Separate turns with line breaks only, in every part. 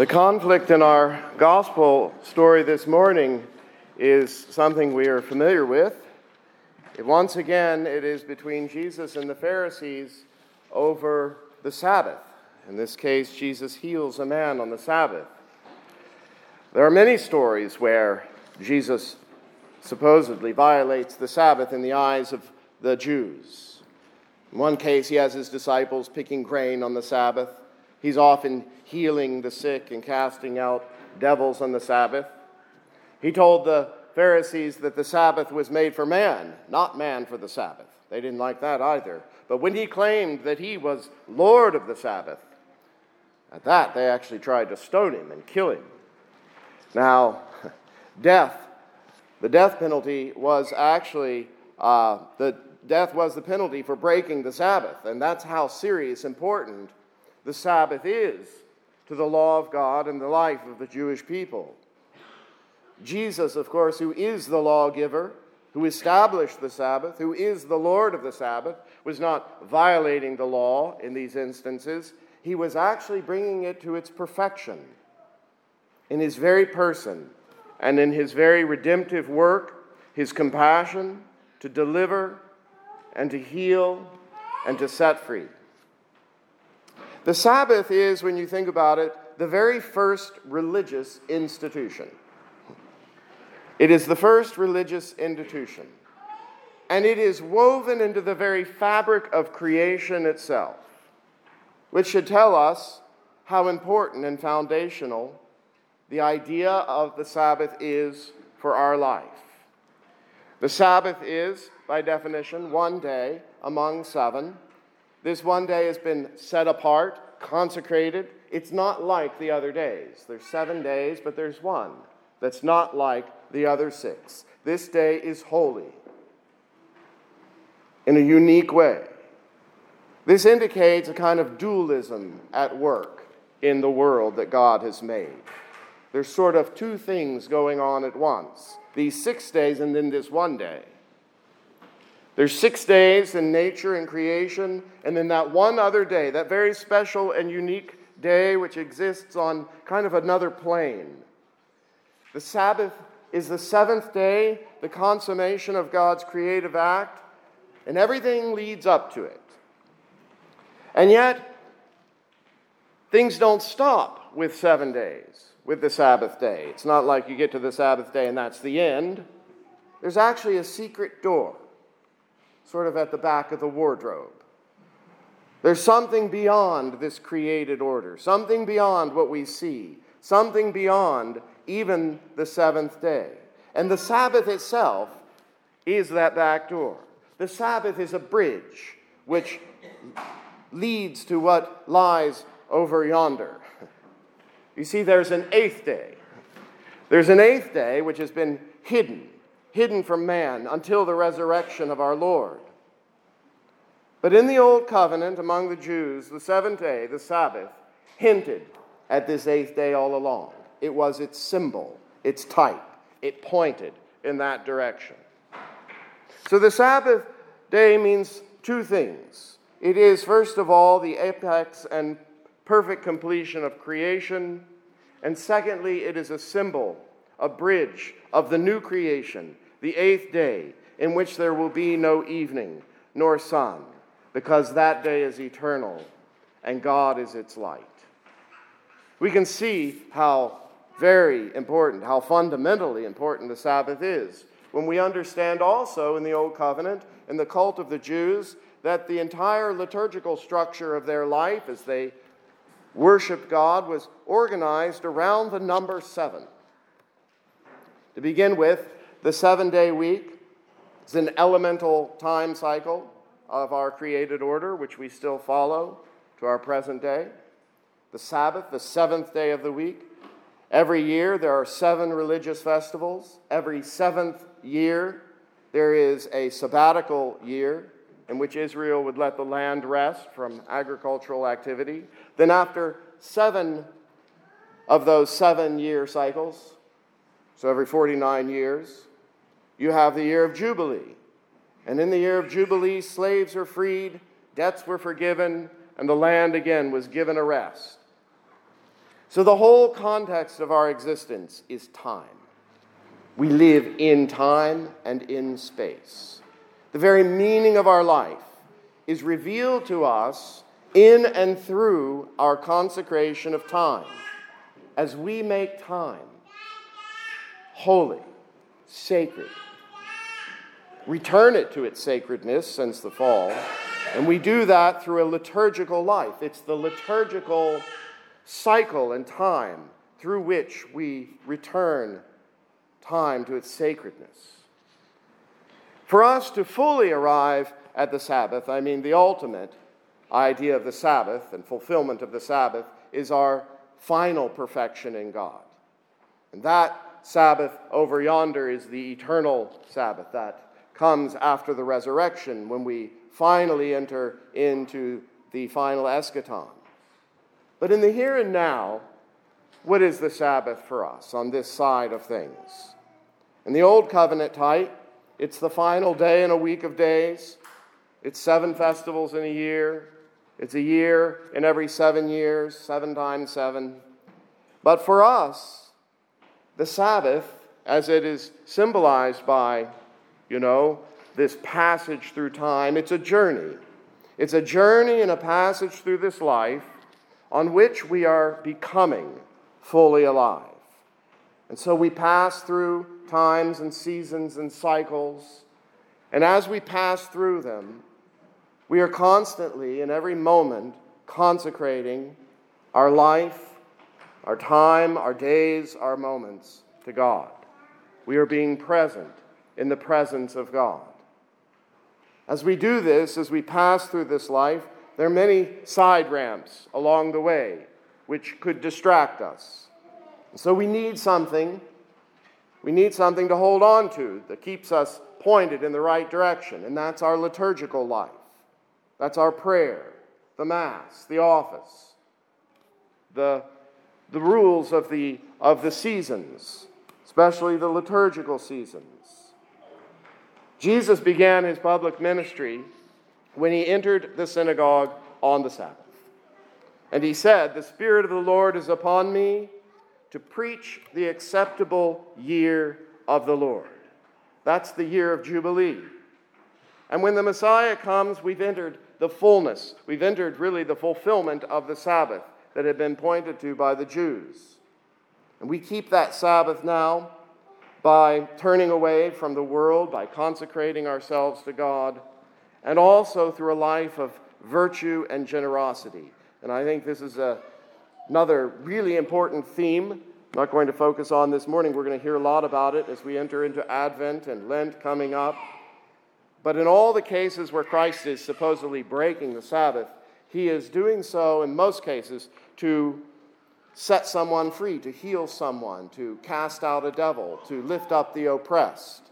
The conflict in our gospel story this morning is something we are familiar with. Once again, it is between Jesus and the Pharisees over the Sabbath. In this case, Jesus heals a man on the Sabbath. There are many stories where Jesus supposedly violates the Sabbath in the eyes of the Jews. In one case, he has his disciples picking grain on the Sabbath. He's often healing the sick and casting out devils on the Sabbath. He told the Pharisees that the Sabbath was made for man, not man for the Sabbath. They didn't like that either. But when he claimed that he was Lord of the Sabbath, at that they actually tried to stone him and kill him. Now, death, the death penalty was actually, uh, the death was the penalty for breaking the Sabbath. And that's how serious, important the Sabbath is to the law of God and the life of the Jewish people. Jesus, of course, who is the lawgiver, who established the Sabbath, who is the Lord of the Sabbath, was not violating the law in these instances. He was actually bringing it to its perfection in his very person and in his very redemptive work, his compassion to deliver and to heal and to set free. The Sabbath is, when you think about it, the very first religious institution. It is the first religious institution. And it is woven into the very fabric of creation itself, which should tell us how important and foundational the idea of the Sabbath is for our life. The Sabbath is, by definition, one day among seven this one day has been set apart, consecrated. It's not like the other days. There's seven days, but there's one that's not like the other six. This day is holy in a unique way. This indicates a kind of dualism at work in the world that God has made. There's sort of two things going on at once these six days and then this one day. There's six days in nature and creation, and then that one other day, that very special and unique day which exists on kind of another plane. The Sabbath is the seventh day, the consummation of God's creative act, and everything leads up to it. And yet, things don't stop with seven days, with the Sabbath day. It's not like you get to the Sabbath day and that's the end. There's actually a secret door sort of at the back of the wardrobe. There's something beyond this created order, something beyond what we see, something beyond even the seventh day. And the Sabbath itself is that back door. The Sabbath is a bridge which leads to what lies over yonder. You see, there's an eighth day. There's an eighth day which has been hidden hidden from man until the resurrection of our Lord. But in the Old Covenant among the Jews, the seventh day, the Sabbath, hinted at this eighth day all along. It was its symbol, its type. It pointed in that direction. So the Sabbath day means two things. It is, first of all, the apex and perfect completion of creation. And secondly, it is a symbol, a bridge of the new creation, the eighth day, in which there will be no evening nor sun, because that day is eternal and God is its light. We can see how very important, how fundamentally important the Sabbath is when we understand also in the Old Covenant, in the cult of the Jews, that the entire liturgical structure of their life as they worshiped God was organized around the number seven. To begin with, the seven day week is an elemental time cycle of our created order, which we still follow to our present day. The Sabbath, the seventh day of the week. Every year there are seven religious festivals. Every seventh year there is a sabbatical year in which Israel would let the land rest from agricultural activity. Then, after seven of those seven year cycles, so every 49 years, you have the year of Jubilee. And in the year of Jubilee, slaves were freed, debts were forgiven, and the land again was given a rest. So, the whole context of our existence is time. We live in time and in space the very meaning of our life, is revealed to us in and through our consecration of time. As we make time holy, sacred, return it to its sacredness since the fall, and we do that through a liturgical life. It's the liturgical cycle and time through which we return time to its sacredness. For us to fully arrive at the Sabbath, I mean the ultimate idea of the Sabbath and fulfillment of the Sabbath, is our final perfection in God. And that Sabbath over yonder is the eternal Sabbath that comes after the resurrection when we finally enter into the final eschaton. But in the here and now, what is the Sabbath for us on this side of things? In the Old Covenant type, it's the final day in a week of days. It's seven festivals in a year. It's a year in every seven years, seven times seven. But for us, the Sabbath, as it is symbolized by, you know, this passage through time, it's a journey. It's a journey and a passage through this life on which we are becoming fully alive. And so we pass through times and seasons and cycles. And as we pass through them, we are constantly, in every moment, consecrating our life, our time, our days, our moments to God. We are being present in the presence of God. As we do this, as we pass through this life, there are many side ramps along the way which could distract us. So we need something. We need something to hold on to that keeps us pointed in the right direction, and that's our liturgical life. That's our prayer, the Mass, the office, the, the rules of the, of the seasons, especially the liturgical seasons. Jesus began his public ministry when he entered the synagogue on the Sabbath. And he said, The Spirit of the Lord is upon me to preach the acceptable year of the Lord. That's the year of Jubilee. And when the Messiah comes, we've entered the fullness. We've entered really the fulfillment of the Sabbath that had been pointed to by the Jews. And we keep that Sabbath now by turning away from the world, by consecrating ourselves to God, and also through a life of virtue and generosity. And I think this is a Another really important theme, I'm not going to focus on this morning, we're going to hear a lot about it as we enter into Advent and Lent coming up. But in all the cases where Christ is supposedly breaking the Sabbath, he is doing so in most cases to set someone free, to heal someone, to cast out a devil, to lift up the oppressed.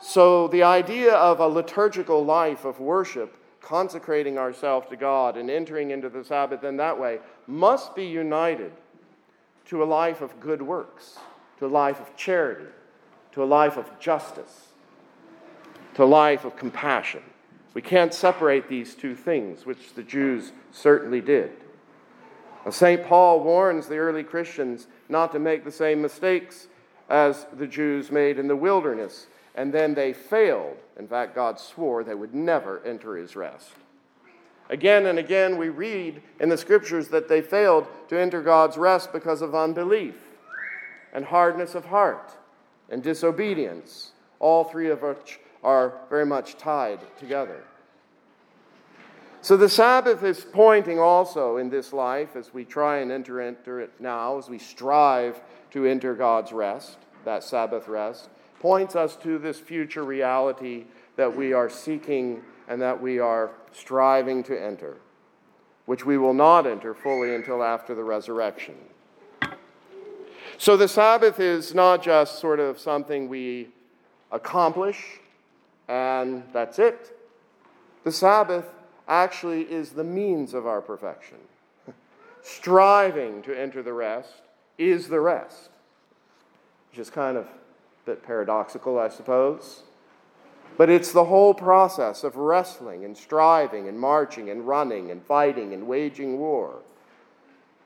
So, the idea of a liturgical life of worship consecrating ourselves to God and entering into the Sabbath in that way must be united to a life of good works, to a life of charity, to a life of justice, to a life of compassion. We can't separate these two things, which the Jews certainly did. St. Paul warns the early Christians not to make the same mistakes as the Jews made in the wilderness and then they failed. In fact, God swore they would never enter his rest. Again and again, we read in the scriptures that they failed to enter God's rest because of unbelief and hardness of heart and disobedience, all three of which are very much tied together. So the Sabbath is pointing also in this life as we try and enter, enter it now, as we strive to enter God's rest, that Sabbath rest, points us to this future reality that we are seeking and that we are striving to enter, which we will not enter fully until after the resurrection. So the Sabbath is not just sort of something we accomplish and that's it. The Sabbath actually is the means of our perfection. Striving to enter the rest is the rest, which is kind of a bit paradoxical, I suppose. But it's the whole process of wrestling and striving and marching and running and fighting and waging war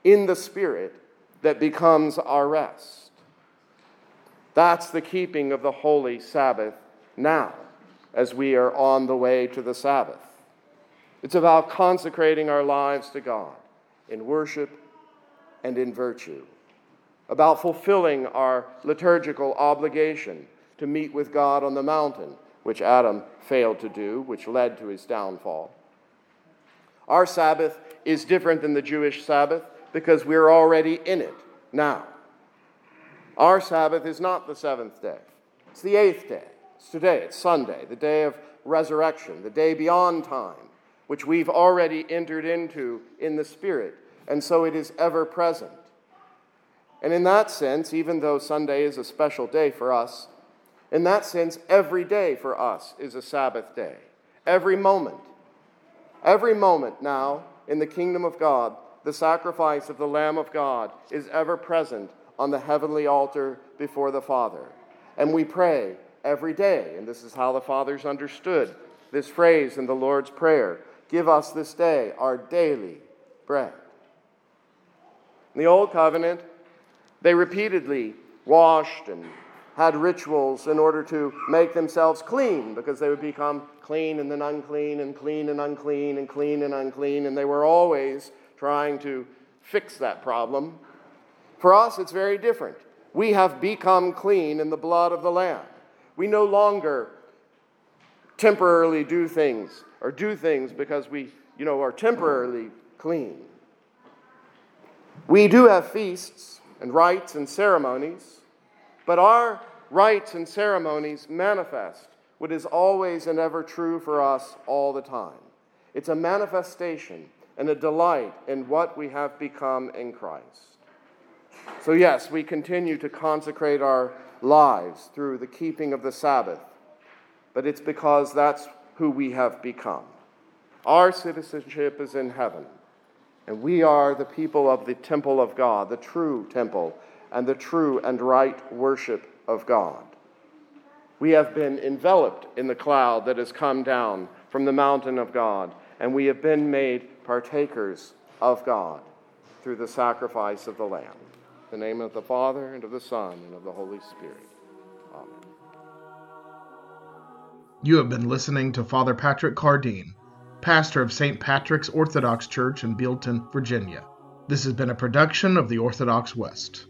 in the Spirit that becomes our rest. That's the keeping of the holy Sabbath now as we are on the way to the Sabbath. It's about consecrating our lives to God in worship and in virtue, about fulfilling our liturgical obligation to meet with God on the mountain, which Adam failed to do, which led to his downfall. Our Sabbath is different than the Jewish Sabbath because we're already in it now. Our Sabbath is not the seventh day, it's the eighth day. It's today, it's Sunday, the day of resurrection, the day beyond time, which we've already entered into in the Spirit, and so it is ever present. And in that sense, even though Sunday is a special day for us, in that sense, every day for us is a Sabbath day. Every moment. Every moment now in the kingdom of God, the sacrifice of the Lamb of God is ever present on the heavenly altar before the Father. And we pray every day, and this is how the fathers understood this phrase in the Lord's Prayer Give us this day our daily bread. In the Old Covenant, they repeatedly washed and had rituals in order to make themselves clean because they would become clean and then unclean and clean and unclean and clean and unclean, and they were always trying to fix that problem. For us, it's very different. We have become clean in the blood of the Lamb. We no longer temporarily do things or do things because we, you know, are temporarily clean. We do have feasts and rites and ceremonies, but our rites and ceremonies manifest what is always and ever true for us all the time. It's a manifestation and a delight in what we have become in Christ. So, yes, we continue to consecrate our lives through the keeping of the Sabbath, but it's because that's who we have become. Our citizenship is in heaven, and we are the people of the temple of God, the true temple, and the true and right worship of God. We have been enveloped in the cloud that has come down from the mountain of God, and we have been made partakers of God through the sacrifice of the Lamb the name of the Father, and of the Son, and of the Holy Spirit. Amen.
You have been listening to Father Patrick Cardine, pastor of St. Patrick's Orthodox Church in Bealeton, Virginia. This has been a production of the Orthodox West.